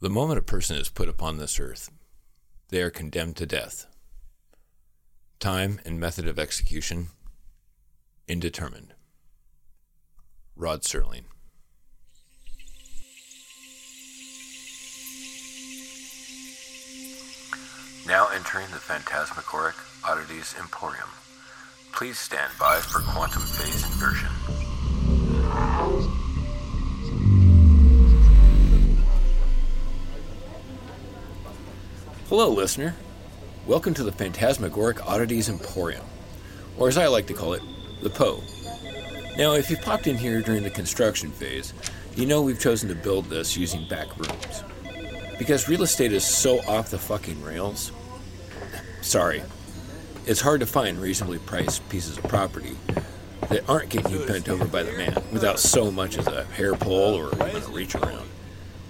The moment a person is put upon this earth, they are condemned to death. Time and method of execution indeterminate. Rod Serling. Now entering the Phantasmagoric Oddities Emporium. Please stand by for quantum phase inversion. Hello, listener. Welcome to the Phantasmagoric Oddities Emporium, or as I like to call it, the PO. Now, if you've popped in here during the construction phase, you know we've chosen to build this using back rooms. Because real estate is so off the fucking rails. Sorry. It's hard to find reasonably priced pieces of property that aren't getting you bent over by the man without so much as a hair pull or a reach around.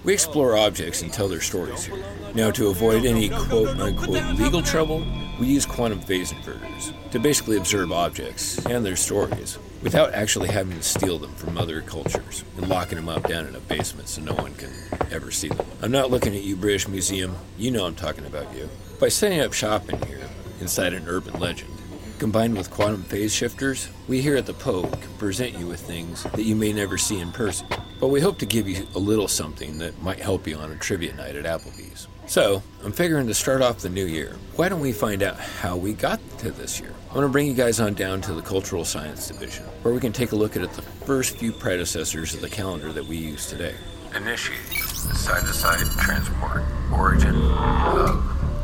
We explore objects and tell their stories here. Now, to avoid any quote unquote legal trouble, we use quantum phase inverters to basically observe objects and their stories without actually having to steal them from other cultures and locking them up down in a basement so no one can ever see them. I'm not looking at you, British Museum. You know I'm talking about you. By setting up shop in here, inside an urban legend, Combined with quantum phase shifters, we here at the PO can present you with things that you may never see in person. But we hope to give you a little something that might help you on a trivia night at Applebee's. So, I'm figuring to start off the new year. Why don't we find out how we got to this year? I'm going to bring you guys on down to the Cultural Science Division, where we can take a look at the first few predecessors of the calendar that we use today. Initiate side to side transport, origin, hub,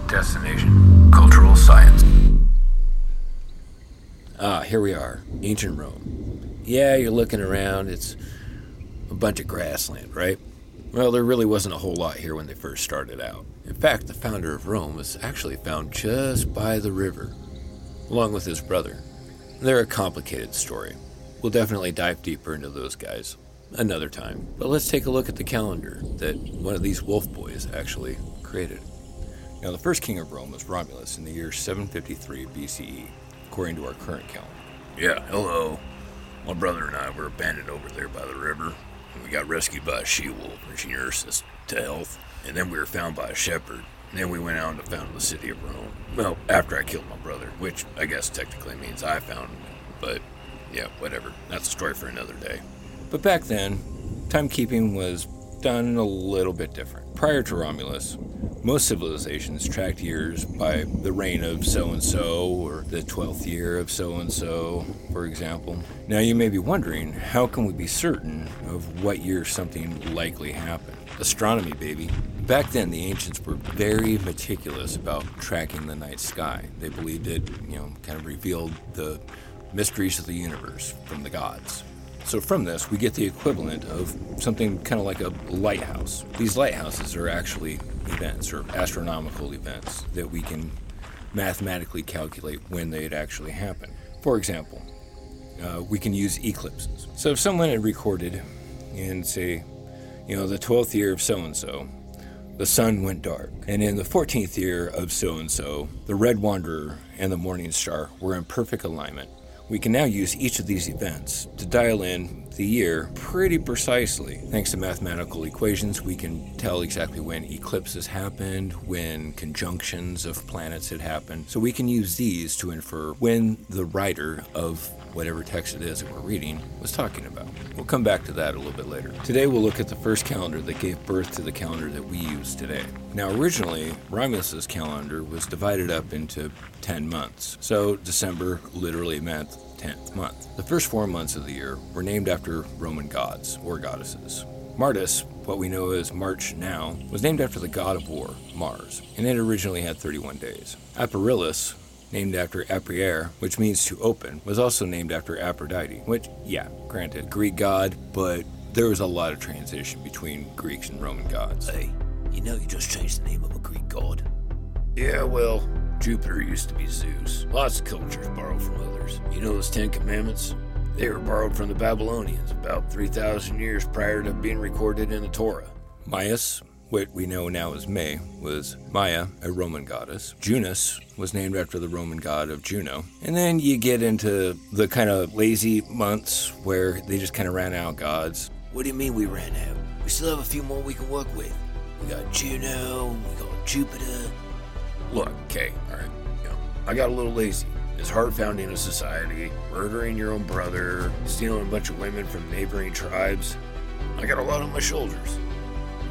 destination, cultural science. Ah, here we are, ancient Rome. Yeah, you're looking around, it's a bunch of grassland, right? Well, there really wasn't a whole lot here when they first started out. In fact, the founder of Rome was actually found just by the river, along with his brother. They're a complicated story. We'll definitely dive deeper into those guys another time. But let's take a look at the calendar that one of these wolf boys actually created. Now, the first king of Rome was Romulus in the year 753 BCE according to our current calendar. Yeah, hello. My brother and I were abandoned over there by the river, and we got rescued by a she wolf, and she nursed us to health. And then we were found by a shepherd. And then we went out and found the city of Rome. Well, after I killed my brother, which I guess technically means I found him. But yeah, whatever. That's a story for another day. But back then, timekeeping was done a little bit different. Prior to Romulus, most civilizations tracked years by the reign of so and so or the 12th year of so and so, for example. Now you may be wondering, how can we be certain of what year something likely happened? Astronomy, baby. Back then, the ancients were very meticulous about tracking the night sky. They believed it, you know, kind of revealed the mysteries of the universe from the gods. So from this, we get the equivalent of something kind of like a lighthouse. These lighthouses are actually events or astronomical events that we can mathematically calculate when they'd actually happen. For example, uh, we can use eclipses. So if someone had recorded in, say, you know, the 12th year of so and so, the sun went dark. And in the 14th year of so and so, the red wanderer and the morning star were in perfect alignment. We can now use each of these events to dial in the year pretty precisely. Thanks to mathematical equations, we can tell exactly when eclipses happened, when conjunctions of planets had happened. So we can use these to infer when the writer of whatever text it is that we're reading was talking about. We'll come back to that a little bit later. Today we'll look at the first calendar that gave birth to the calendar that we use today. Now originally, Romulus's calendar was divided up into 10 months. So December literally meant 10th month. The first 4 months of the year were named after Roman gods or goddesses. Martis, what we know as March now, was named after the god of war, Mars, and it originally had 31 days. Aprilis named after Apriere, which means to open, was also named after Aphrodite, which, yeah, granted, Greek god, but there was a lot of transition between Greeks and Roman gods. Hey, you know you just changed the name of a Greek god. Yeah, well, Jupiter used to be Zeus. Lots of cultures borrow from others. You know those Ten Commandments? They were borrowed from the Babylonians about 3,000 years prior to being recorded in the Torah. Maius, what we know now as May, was Maya, a Roman goddess. Junus was named after the Roman god of Juno. And then you get into the kind of lazy months where they just kind of ran out gods. What do you mean we ran out? We still have a few more we can work with. we got Juno, we got Jupiter. Look, okay, alright, you know, I got a little lazy. It's hard founding a society, murdering your own brother, stealing a bunch of women from neighboring tribes. I got a lot on my shoulders.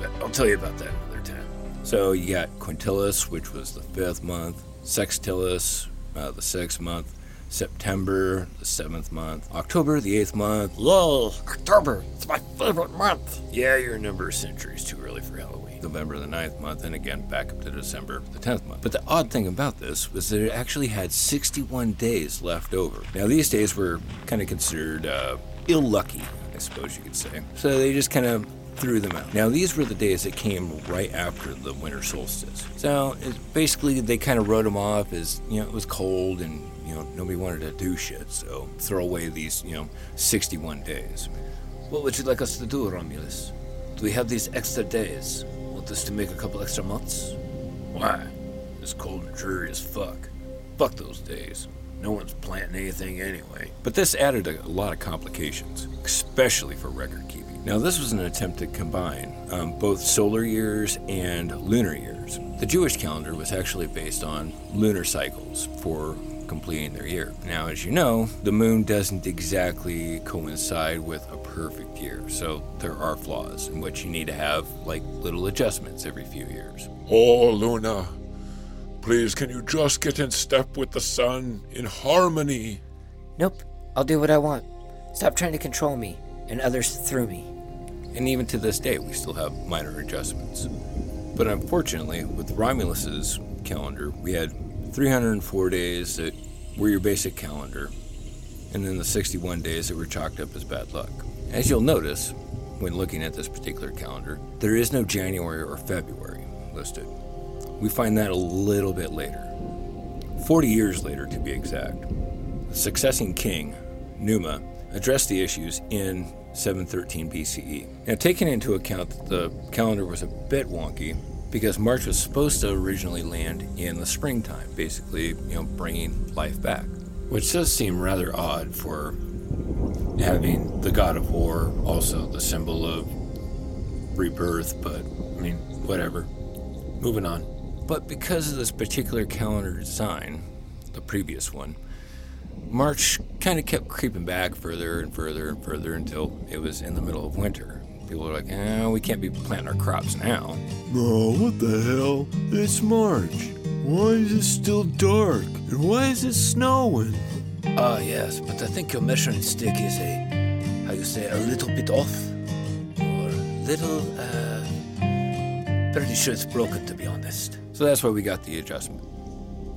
But I'll tell you about that another time. So you got Quintilis, which was the fifth month, Sextilis, uh, the sixth month, September, the seventh month, October, the eighth month. Yay, October. It's my favorite month. Yeah, your number of centuries too early for Halloween. November the ninth month, and again back up to December the 10th month. But the odd thing about this was that it actually had 61 days left over. Now, these days were kind of considered uh, ill lucky, I suppose you could say. So they just kind of threw them out. Now, these were the days that came right after the winter solstice. So basically, they kind of wrote them off as, you know, it was cold and, you know, nobody wanted to do shit. So throw away these, you know, 61 days. What would you like us to do, Romulus? Do we have these extra days? Want us to make a couple extra months? Why? It's cold and dreary as fuck. Fuck those days. No one's planting anything anyway. But this added a, a lot of complications, especially for record keeping. Now, this was an attempt to combine um, both solar years and lunar years. The Jewish calendar was actually based on lunar cycles for completing their year. Now, as you know, the moon doesn't exactly coincide with a perfect year, so there are flaws in which you need to have like little adjustments every few years. Oh, Luna, please can you just get in step with the sun in harmony? Nope, I'll do what I want. Stop trying to control me and others through me. And even to this day, we still have minor adjustments. But unfortunately, with Romulus's calendar, we had 304 days that were your basic calendar, and then the 61 days that were chalked up as bad luck. As you'll notice, when looking at this particular calendar, there is no January or February listed. We find that a little bit later. 40 years later, to be exact. The succeeding king, Numa, addressed the issues in 713 BCE. Now, taking into account that the calendar was a bit wonky, because March was supposed to originally land in the springtime, basically, you know, bringing life back. Which does seem rather odd for having the god of war, also the symbol of rebirth, but I mean, whatever. Moving on. But because of this particular calendar design, the previous one, March kind of kept creeping back further and further and further until it was in the middle of winter. People were like, eh, we can't be planting our crops now. Oh, what the hell? It's March. Why is it still dark? And why is it snowing? Ah, yes, but I think your measuring stick is a, how you say, a little bit off. Or little, uh, pretty sure it's broken, to be honest. So that's why we got the adjustment.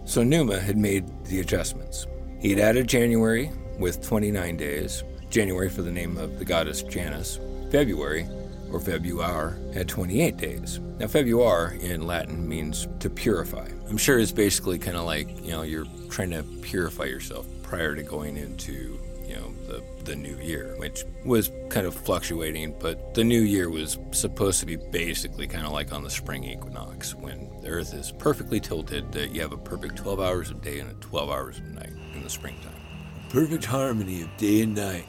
So Numa had made the adjustments. He had added January with 29 days, January for the name of the goddess Janus. February, or Februar, had 28 days. Now, Februar in Latin means to purify. I'm sure it's basically kind of like, you know, you're trying to purify yourself prior to going into, you know, the, the new year, which was kind of fluctuating, but the new year was supposed to be basically kind of like on the spring equinox when the earth is perfectly tilted, that you have a perfect 12 hours of day and 12 hours of night in the springtime. Perfect harmony of day and night.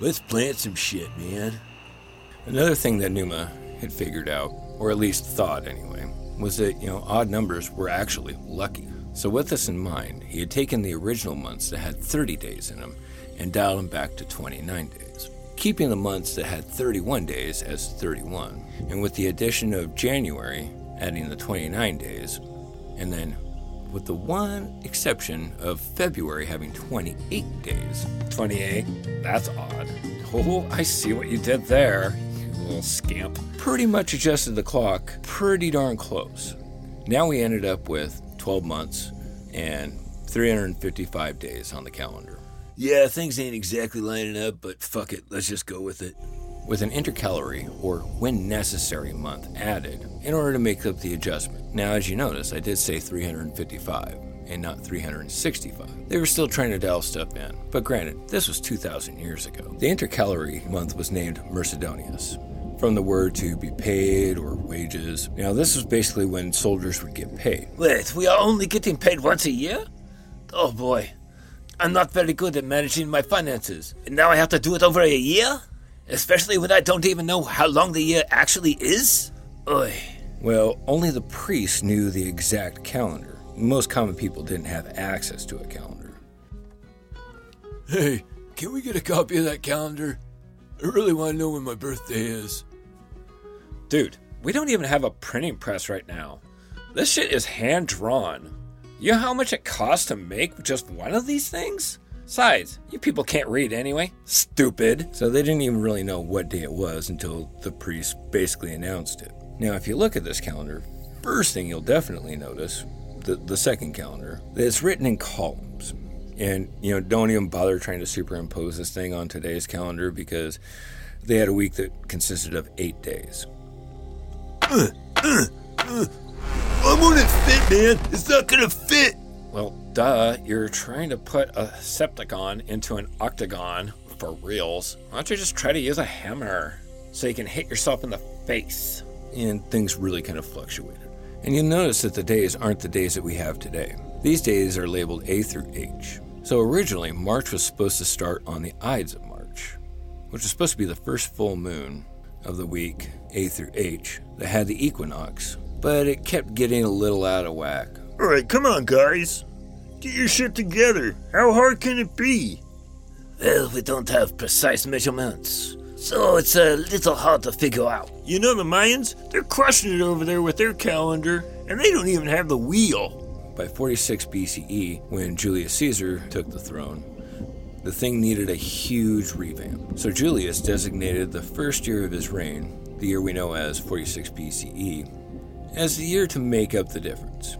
Let's plant some shit, man. Another thing that Numa had figured out, or at least thought anyway, was that, you know, odd numbers were actually lucky. So, with this in mind, he had taken the original months that had 30 days in them and dialed them back to 29 days, keeping the months that had 31 days as 31. And with the addition of January, adding the 29 days, and then with the one exception of February having 28 days. 28? That's odd. Oh, I see what you did there, little scamp. Pretty much adjusted the clock pretty darn close. Now we ended up with 12 months and 355 days on the calendar. Yeah, things ain't exactly lining up, but fuck it, let's just go with it. With an intercalary, or when necessary month, added in order to make up the adjustment. Now, as you notice, I did say 355 and not 365. They were still trying to dial stuff in, but granted, this was 2,000 years ago. The intercalary month was named Mercedonius, from the word to be paid or wages. Now, this was basically when soldiers would get paid. Wait, we are only getting paid once a year? Oh boy. I'm not very good at managing my finances. And now I have to do it over a year? Especially when I don't even know how long the year actually is? Oy. Well, only the priests knew the exact calendar. Most common people didn't have access to a calendar. Hey, can we get a copy of that calendar? I really want to know when my birthday is. Dude, we don't even have a printing press right now. This shit is hand drawn. You know how much it costs to make just one of these things? Besides, you people can't read anyway. Stupid. So they didn't even really know what day it was until the priest basically announced it. Now, if you look at this calendar, first thing you'll definitely notice the, the second calendar, it's written in columns. And, you know, don't even bother trying to superimpose this thing on today's calendar because they had a week that consisted of eight days. Uh, uh, uh. Why won't it fit, man? It's not gonna fit. Well, duh, you're trying to put a Septicon into an octagon for reals. Why don't you just try to use a hammer so you can hit yourself in the face? And things really kind of fluctuated. And you'll notice that the days aren't the days that we have today. These days are labeled A through H. So originally, March was supposed to start on the Ides of March, which was supposed to be the first full moon of the week, A through H, that had the equinox, but it kept getting a little out of whack. All right, come on, guys. Get your shit together. How hard can it be? Well, we don't have precise measurements, so it's a little hard to figure out. You know the Mayans? They're crushing it over there with their calendar, and they don't even have the wheel. By 46 BCE, E, when Julius Caesar took the throne, the thing needed a huge revamp. So Julius designated the first year of his reign, the year we know as 46 BCE, as the year to make up the difference.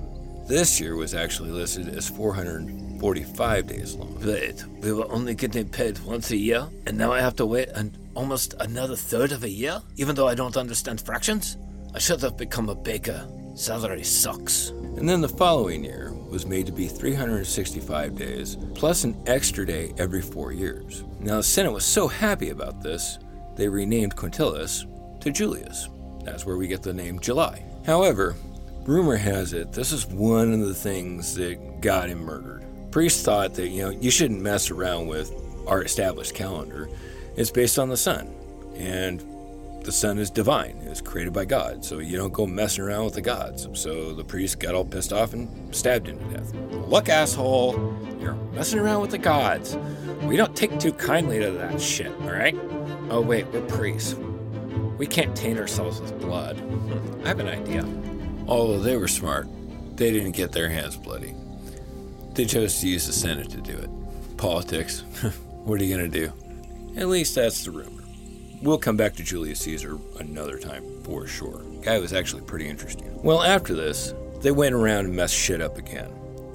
This year was actually listed as 445 days long. Wait, we were only getting paid once a year, and now I have to wait an, almost another third of a year, even though I don't understand fractions? I should have become a baker. Salary sucks. And then the following year was made to be 365 days, plus an extra day every four years. Now, the Senate was so happy about this, they renamed Quintilis to Julius. That's where we get the name July. However, rumor has it this is one of the things that got him murdered. Priests thought that, you know, you shouldn't mess around with our established calendar. It's based on the sun. And the sun is divine. It was created by God, so you don't go messing around with the gods. So the priest got all pissed off and stabbed him to death. Look, asshole, you're messing around with the gods. We don't take too kindly to that shit, alright? Oh, wait, we're priests. We can't taint ourselves with blood. I have an idea. Although they were smart, they didn't get their hands bloody. They chose to use the Senate to do it. Politics. what are you going to do? At least that's the rumor. We'll come back to Julius Caesar another time for sure. Guy was actually pretty interesting. Well, after this, they went around and messed shit up again.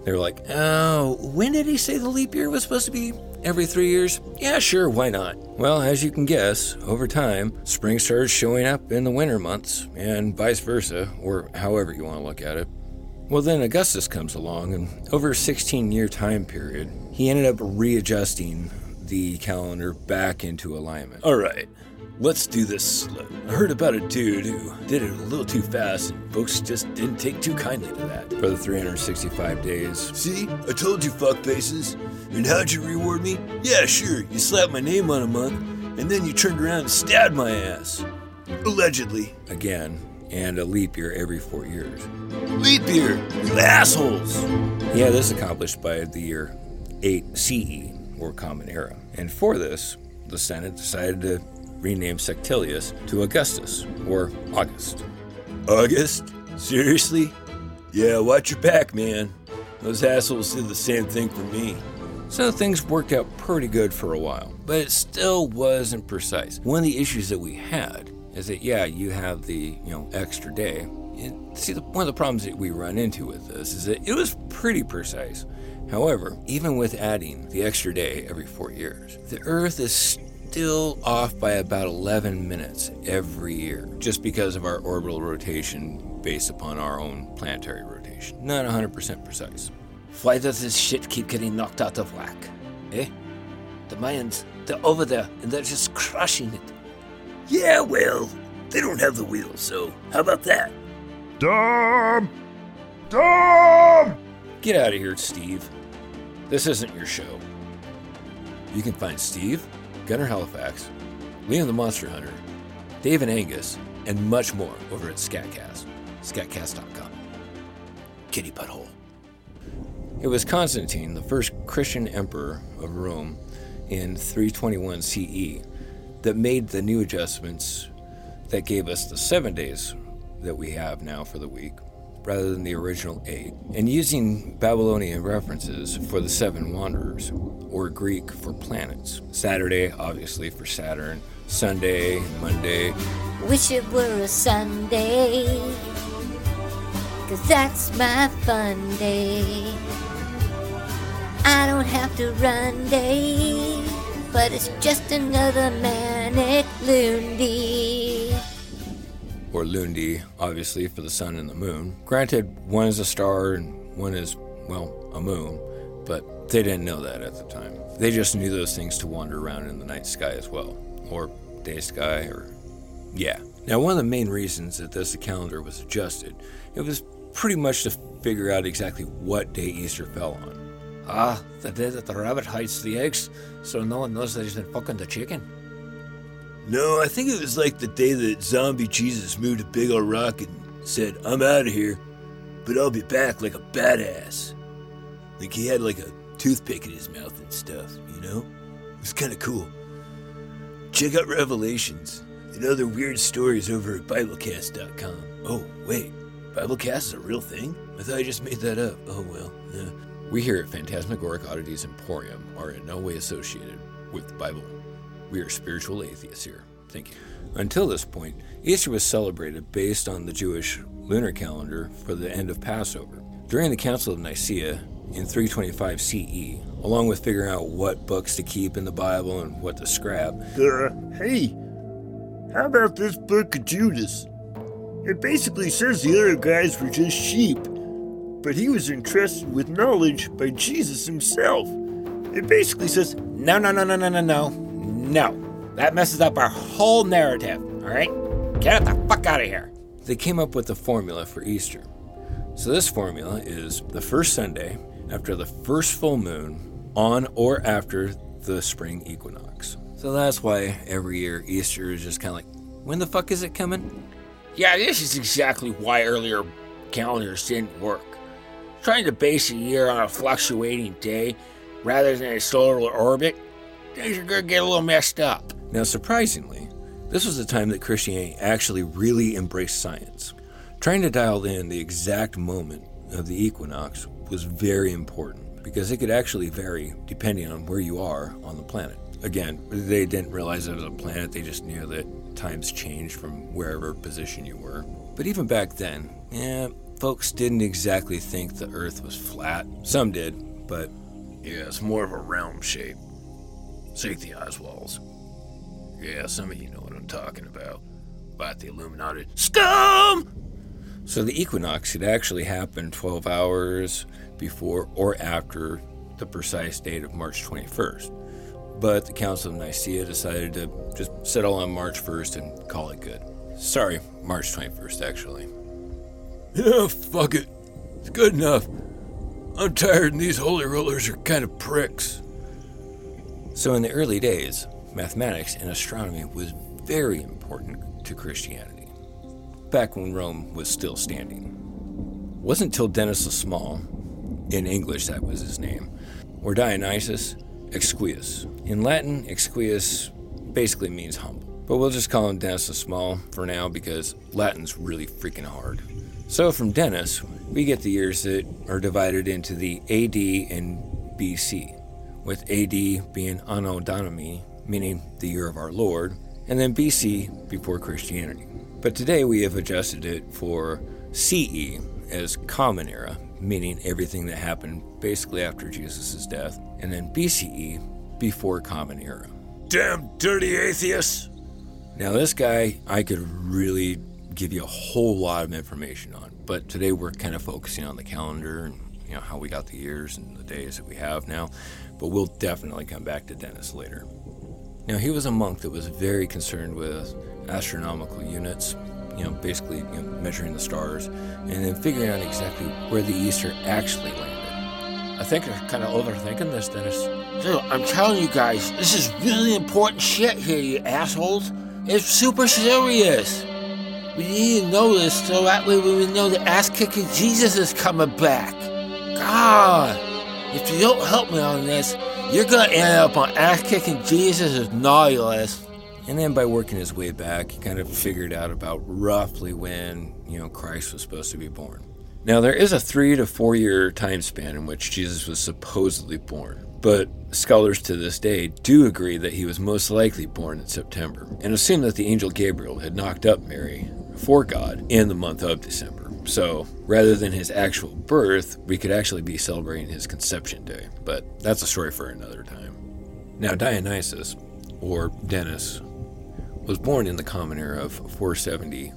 They were like, oh, when did he say the leap year was supposed to be? Every three years? Yeah, sure, why not? Well, as you can guess, over time, spring started showing up in the winter months, and vice versa, or however you want to look at it. Well, then Augustus comes along, and over a 16 year time period, he ended up readjusting the calendar back into alignment. All right, let's do this slow. I heard about a dude who did it a little too fast, and folks just didn't take too kindly to that. For the 365 days, See? I told you, fuck faces. And how'd you reward me? Yeah, sure. You slapped my name on a month, and then you turned around and stabbed my ass. Allegedly. again, and a leap year every four years. Leap year, you assholes. Had this accomplished by the year 8 CE, or Common Era. And for this, the Senate decided to rename Sectilius to Augustus, or August. August? Seriously? Yeah, watch your back, man. Those assholes did the same thing for me. So things worked out pretty good for a while, but it still wasn't precise. One of the issues that we had is that yeah, you have the you know extra day. And see, the, one of the problems that we run into with this is that it was pretty precise. However, even with adding the extra day every four years, the Earth is still off by about 11 minutes every year, just because of our orbital rotation based upon our own planetary rotation. Not 100% precise. Why does this shit keep getting knocked out of whack? Eh? The Mayans, they're over there, and they're just crushing it. Yeah, well, they don't have the wheel, so how about that? Dom! Dom! Get out of here, Steve. This isn't your show. You can find Steve, Gunnar Halifax, Liam the Monster Hunter, Dave and Angus, and much more over at Scatcast. scatcast.com. Kitty butthole. It was Constantine, the first Christian emperor of Rome in 321 CE, that made the new adjustments that gave us the seven days that we have now for the week, rather than the original eight, and using Babylonian references for the seven wanderers, or Greek for planets. Saturday, obviously, for Saturn, Sunday, Monday. Wish it were a Sunday. Cause that's my fun day. I don't have to run day. But it's just another manic loony. Or Lundi, obviously, for the sun and the moon. Granted, one is a star and one is, well, a moon, but they didn't know that at the time. They just knew those things to wander around in the night sky as well, or day sky, or. Yeah. Now, one of the main reasons that this calendar was adjusted, it was pretty much to figure out exactly what day Easter fell on. Ah, the day that the rabbit hides the eggs, so no one knows that he's been fucking the chicken. No, I think it was like the day that zombie Jesus moved a big old rock and said, I'm out of here, but I'll be back like a badass. Like he had like a toothpick in his mouth and stuff, you know? It was kind of cool. Check out Revelations and other weird stories over at Biblecast.com. Oh, wait, Biblecast is a real thing? I thought I just made that up. Oh, well, yeah. We here at Phantasmagoric Oddities Emporium are in no way associated with the Bible. We are spiritual atheists here. Thank you. Until this point, Easter was celebrated based on the Jewish lunar calendar for the end of Passover. During the Council of Nicaea in 325 CE, along with figuring out what books to keep in the Bible and what to scrap, Uh, hey, how about this book of Judas? It basically says the other guys were just sheep, but he was entrusted with knowledge by Jesus himself. It basically says, No, no, no, no, no, no, no. No. That messes up our whole narrative, alright? Get the fuck out of here. they came up with a formula for Easter. So, this formula is the first Sunday after the first full moon on or after the spring equinox. So, that's why every year Easter is just kind of like, when the fuck is it coming? Yeah, this is exactly why earlier calendars didn't work. Trying to base a year on a fluctuating day rather than a solar orbit, things are gonna get a little messed up. Now, surprisingly, this was the time that Christianity actually really embraced science. Trying to dial in the exact moment of the equinox was very important because it could actually vary depending on where you are on the planet. Again, they didn't realize it was a planet, they just knew that times changed from wherever position you were. But even back then, yeah, folks didn't exactly think the Earth was flat. Some did, but Yeah, it's more of a round shape. Seek the Oswalds. Yeah, some of you know what I'm talking about. About the Illuminati. Scum! So the equinox could actually happen 12 hours before or after the precise date of March 21st. But the Council of Nicaea decided to just settle on March 1st and call it good. Sorry, March 21st, actually. Yeah, fuck it. It's good enough. I'm tired and these holy rollers are kind of pricks. So in the early days, mathematics and astronomy was very important to Christianity, back when Rome was still standing. It wasn't until Dennis the Small, in English that was his name, or Dionysius Exiguus. In Latin, Exiguus basically means humble, but we'll just call him Dennis the Small for now because Latin's really freaking hard. So from Dennis, we get the years that are divided into the AD and BC, with AD being Anno Domini, meaning the year of our Lord, and then BC before Christianity. But today we have adjusted it for CE as Common Era, meaning everything that happened basically after Jesus' death, and then BCE before Common Era. Damn dirty atheists. Now, this guy, I could really give you a whole lot of information on, but today we're kind of focusing on the calendar and you know how we got the years and the days that we have now. But we'll definitely come back to Dennis later. Now, he was a monk that was very concerned with astronomical units, you know, basically you know, measuring the stars, and then figuring out exactly where the Easter actually landed. I think you're kind of overthinking this, Dennis. Dude, I'm telling you guys, this is really important shit here, you assholes. It's super serious. We need to know this so that way we know the ass kicking Jesus is coming back. God, if you don't help me on this, you're gonna end up on ass kicking Jesus' naughty list. And then by working his way back, he kind of figured out about roughly when, you know, Christ was supposed to be born. Now, there is a three to four year time span in which Jesus was supposedly born, but scholars to this day do agree that he was most likely born in September and assume that the angel Gabriel had knocked up Mary for God in the month of December. So, rather than his actual birth, we could actually be celebrating his conception day, but that's a story for another time. Now, Dionysus, or Dennis, was born in the Common Era of 470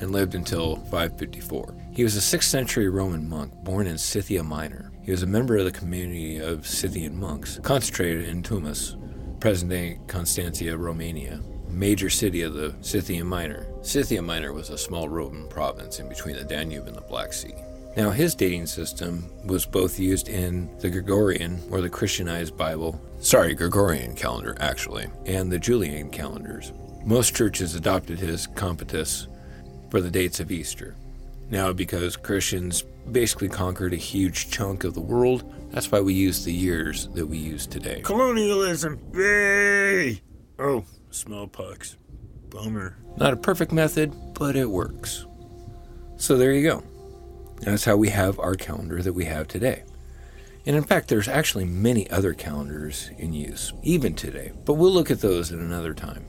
and lived until 554. He was a 6th century Roman monk born in Scythia Minor. He was a member of the community of Scythian monks, concentrated in Tumus, present day Constantia, Romania, major city of the Scythia Minor. Scythia Minor was a small Roman province in between the Danube and the Black Sea. Now, his dating system was both used in the Gregorian, or the Christianized Bible, sorry, Gregorian calendar, actually, and the Julian calendars. Most churches adopted his computus for the dates of Easter. Now, because Christians basically conquered a huge chunk of the world, that's why we use the years that we use today. Colonialism. Yay! Oh, smallpox. Bummer. Not a perfect method, but it works. So there you go. That's how we have our calendar that we have today. And in fact, there's actually many other calendars in use, even today, but we'll look at those at another time.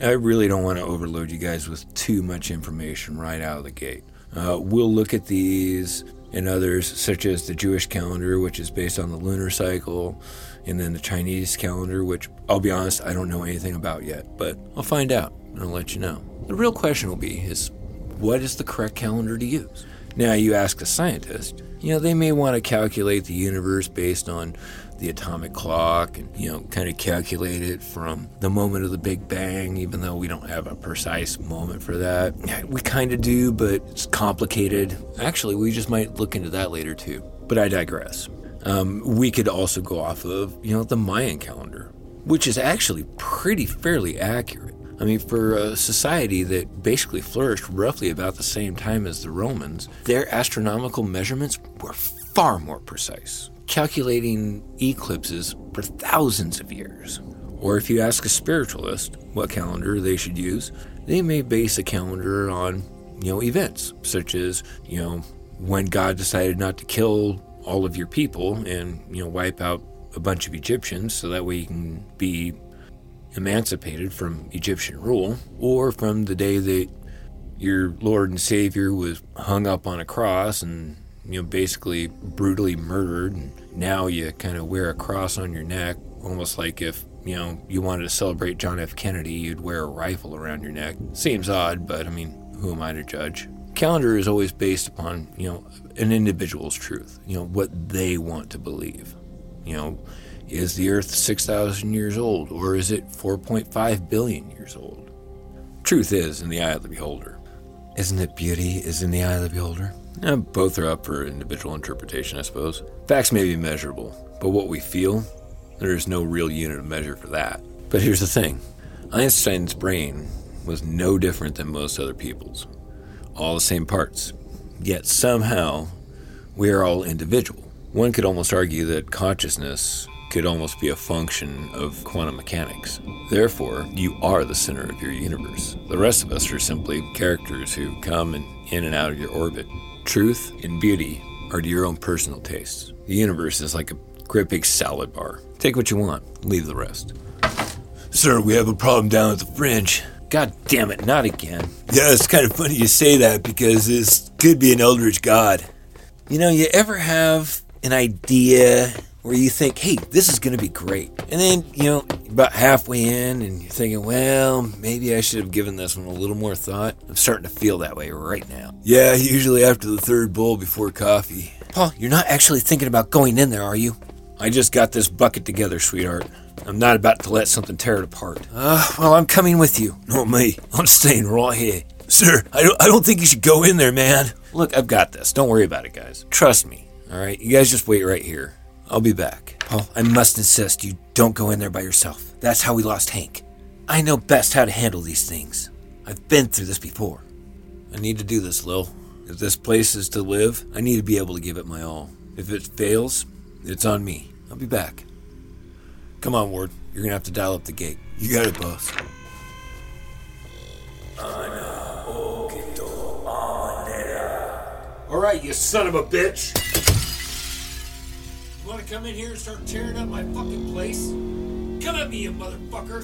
I really don't want to overload you guys with too much information right out of the gate. Uh, we'll look at these and others, such as the Jewish calendar, which is based on the lunar cycle, and then the Chinese calendar, which I'll be honest, I don't know anything about yet, but I'll find out and I'll let you know. The real question will be is what is the correct calendar to use? Now, you ask a scientist, you know, they may want to calculate the universe based on the atomic clock and, you know, kind of calculate it from the moment of the Big Bang, even though we don't have a precise moment for that. We kind of do, but it's complicated. Actually, we just might look into that later too. But I digress. Um, we could also go off of, you know, the Mayan calendar, which is actually pretty fairly accurate. I mean, for a society that basically flourished roughly about the same time as the Romans, their astronomical measurements were far more precise, calculating eclipses for thousands of years. Or if you ask a spiritualist what calendar they should use, they may base a calendar on, you know, events such as, you know, when God decided not to kill all of your people and, you know, wipe out a bunch of Egyptians so that way you can be emancipated from Egyptian rule, or from the day that your Lord and Savior was hung up on a cross and you know basically brutally murdered and now you kind of wear a cross on your neck almost like if you know you wanted to celebrate John F Kennedy you'd wear a rifle around your neck seems odd but I mean who am I to judge calendar is always based upon you know an individual's truth you know what they want to believe you know is the Earth 6,000 years old, or is it 4.5 billion years old? Truth is in the eye of the beholder. Isn't it beauty is in the eye of the beholder? Eh, both are up for individual interpretation, I suppose. Facts may be measurable, but what we feel, there is no real unit of measure for that. But here's the thing Einstein's brain was no different than most other people's. All the same parts. Yet somehow, we are all individual. One could almost argue that consciousness could almost be a function of quantum mechanics. Therefore, you are the center of your universe. The rest of us are simply characters who come in, in and out of your orbit. Truth and beauty are to your own personal tastes. The universe is like a great big salad bar. Take what you want, leave the rest. Sir, we have a problem down at the fringe. God damn it, not again. Yeah, it's kind of funny you say that because this could be an eldritch god. You know, you ever have an idea where you think, hey, this is going to be great. And then, you know, about halfway in and you're thinking, well, maybe I should have given this one a little more thought. I'm starting to feel that way right now. Yeah, usually after the third bowl before coffee. Paul, you're not actually thinking about going in there, are you? I just got this bucket together, sweetheart. I'm not about to let something tear it apart. Uh, well, I'm coming with you. Not me. I'm staying right here. Sir, I don't, I don't think you should go in there, man. Look, I've got this. Don't worry about it, guys. Trust me. All right, you guys just wait right here. I'll be back. Paul, I must insist you don't go in there by yourself. That's how we lost Hank. I know best how to handle these things. I've been through this before. I need to do this, Lil. If this place is to live, I need to be able to give it my all. If it fails, it's on me. I'll be back. Come on, Ward. You're gonna have to dial up the gate. You got it, boss. All right, you son of a bitch. Want to come in here and start tearing up my fucking place? Come at me, you motherfucker.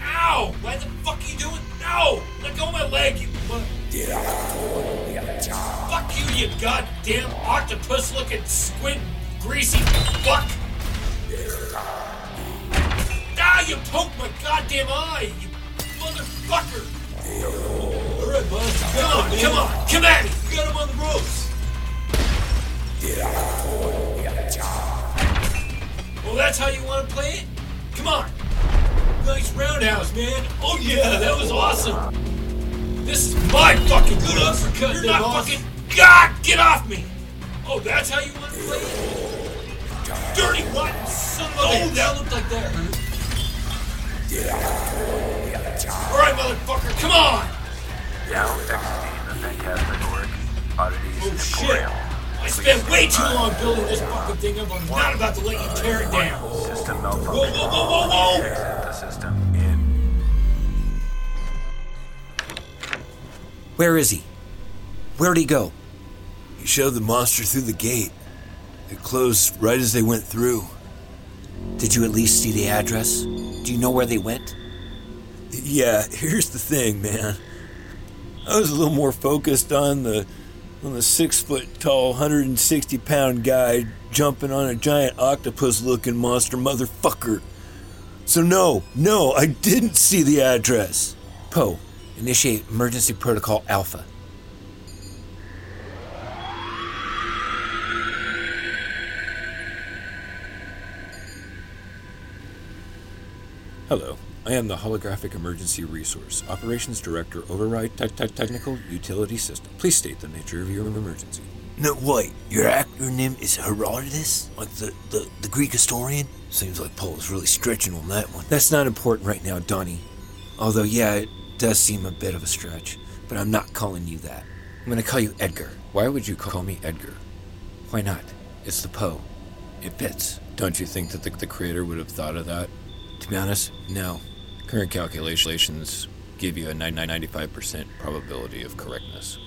Ow! Why the fuck are you doing? No! Let go of my leg, you mother... Fuck you, you goddamn octopus-looking squid greasy fuck! Ah, you poked my goddamn eye, you motherfucker! Alright, bud. Come on, come on, come at me! You got him on the ropes! Well, that's how you want to play it? Come on! Nice roundhouse, man! Oh yeah, that was awesome! This is my fucking good uppercut, You're not fucking... God, get off me! Oh, that's how you want to play it? Dirty rotten son of a Oh, that looked like that hurt. Alright, motherfucker, come on! Now exiting the Phantasmagoric Oddities Oh shit! Emporium. I spent way too long building this fucking thing up. I'm not about to let you tear it down. System Whoa, malfunction. whoa, whoa, whoa, whoa! Exit the system in Where is he? Where'd he go? He shoved the monster through the gate. It closed right as they went through. Did you at least see the address? Do you know where they went? Yeah, here's the thing, man. I was a little more focused on the on the six foot tall, 160 pound guy jumping on a giant octopus looking monster motherfucker. So no, no, I didn't see the address. Poe, initiate emergency protocol Alpha. Hello, I am the Holographic Emergency Resource Operations Director Override te- te- Technical Utility System. Please state the nature of your emergency. No, wait, your acronym is Herodotus? Like the, the, the Greek historian? Seems like Paul is really stretching on that one. That's not important right now, Donnie. Although, yeah, it does seem a bit of a stretch, but I'm not calling you that. I'm gonna call you Edgar. Why would you call me Edgar? Why not? It's the Poe. It fits. Don't you think that the, the creator would have thought of that? To be honest, no. Current calculations give you a 95% probability of correctness.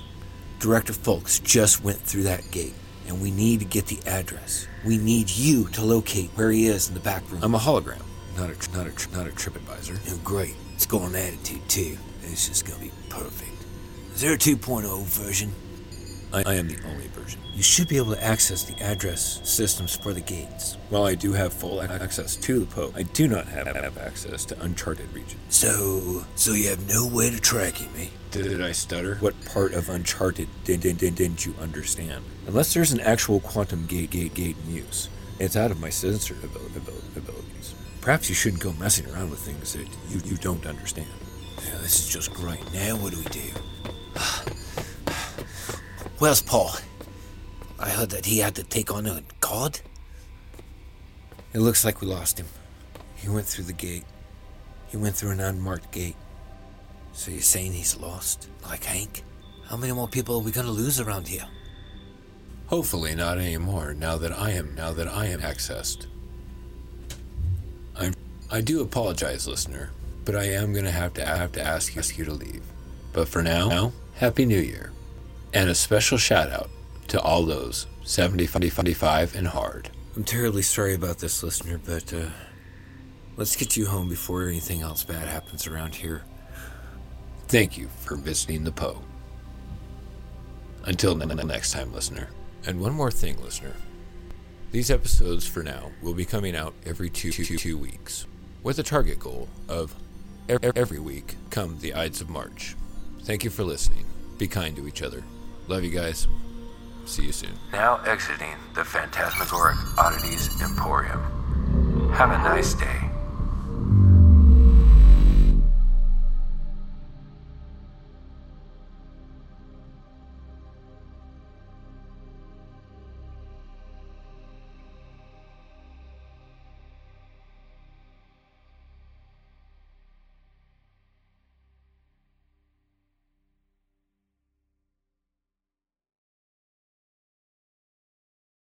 Director Folks just went through that gate, and we need to get the address. We need you to locate where he is in the back room. I'm a hologram, not a not a not a trip advisor. Oh, great. It's got an attitude, too. This is gonna be perfect. Is there a 2.0 version? I, I am the only version. You should be able to access the address systems for the gates. While I do have full access to the Poe, I do not have, have access to uncharted regions. So, so you have no way to tracking me? Eh? Did I stutter? What part of Uncharted did, did, did, didn't you understand? Unless there's an actual quantum gate gate gate in use, it's out of my sensor abil- abil- abilities. Perhaps you shouldn't go messing around with things that you, you don't understand. Yeah, this is just great. Now what do we do? Ah, Where's Paul? I heard that he had to take on a god. It looks like we lost him. He went through the gate. He went through an unmarked gate. So you're saying he's lost? Like Hank? How many more people are we gonna lose around here? Hopefully not anymore now that I am now that I am accessed. I'm I do apologize, listener, but I am gonna have to have to ask you, ask you to leave. But for now, now, Happy New Year. And a special shout out to all those 70, 55 and hard. I'm terribly sorry about this, listener, but uh, let's get you home before anything else bad happens around here. Thank you for visiting the Poe. Until the next time, listener. And one more thing, listener. These episodes, for now, will be coming out every two, two, two weeks, with a target goal of every week come the Ides of March. Thank you for listening. Be kind to each other. Love you guys. See you soon. Now exiting the Phantasmagoric Oddities Emporium. Have a nice day.